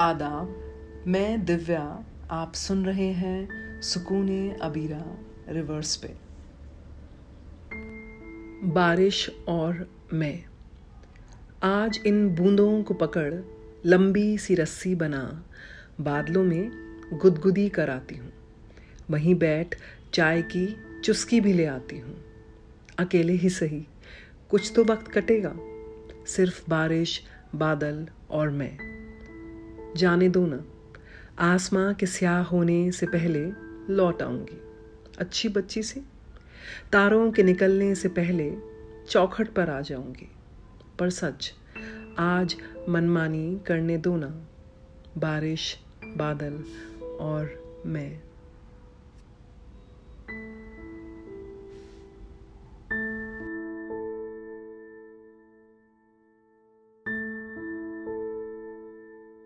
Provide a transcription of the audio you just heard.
आदाब मैं दिव्या, आप सुन रहे हैं सुकून अबीरा, रिवर्स पे। बारिश और मैं। आज इन बूंदों को पकड़ लंबी सी रस्सी बना, बादलों में गुदगुदी कर आती हूँ। वहीं बैठ चाय की चुस्की भी ले आती हूँ। अकेले ही सही, कुछ तो वक्त कटेगा, सिर्फ़ बारिश, बादल और मैं। जाने दो ना। आसमां के स्याह होने से पहले लौट आऊँगी। अच्छी बच्ची से? तारों के निकलने से पहले चौखट पर आ जाऊँगी। पर सच, आज मनमानी करने दो ना। बारिश, बादल और मैं।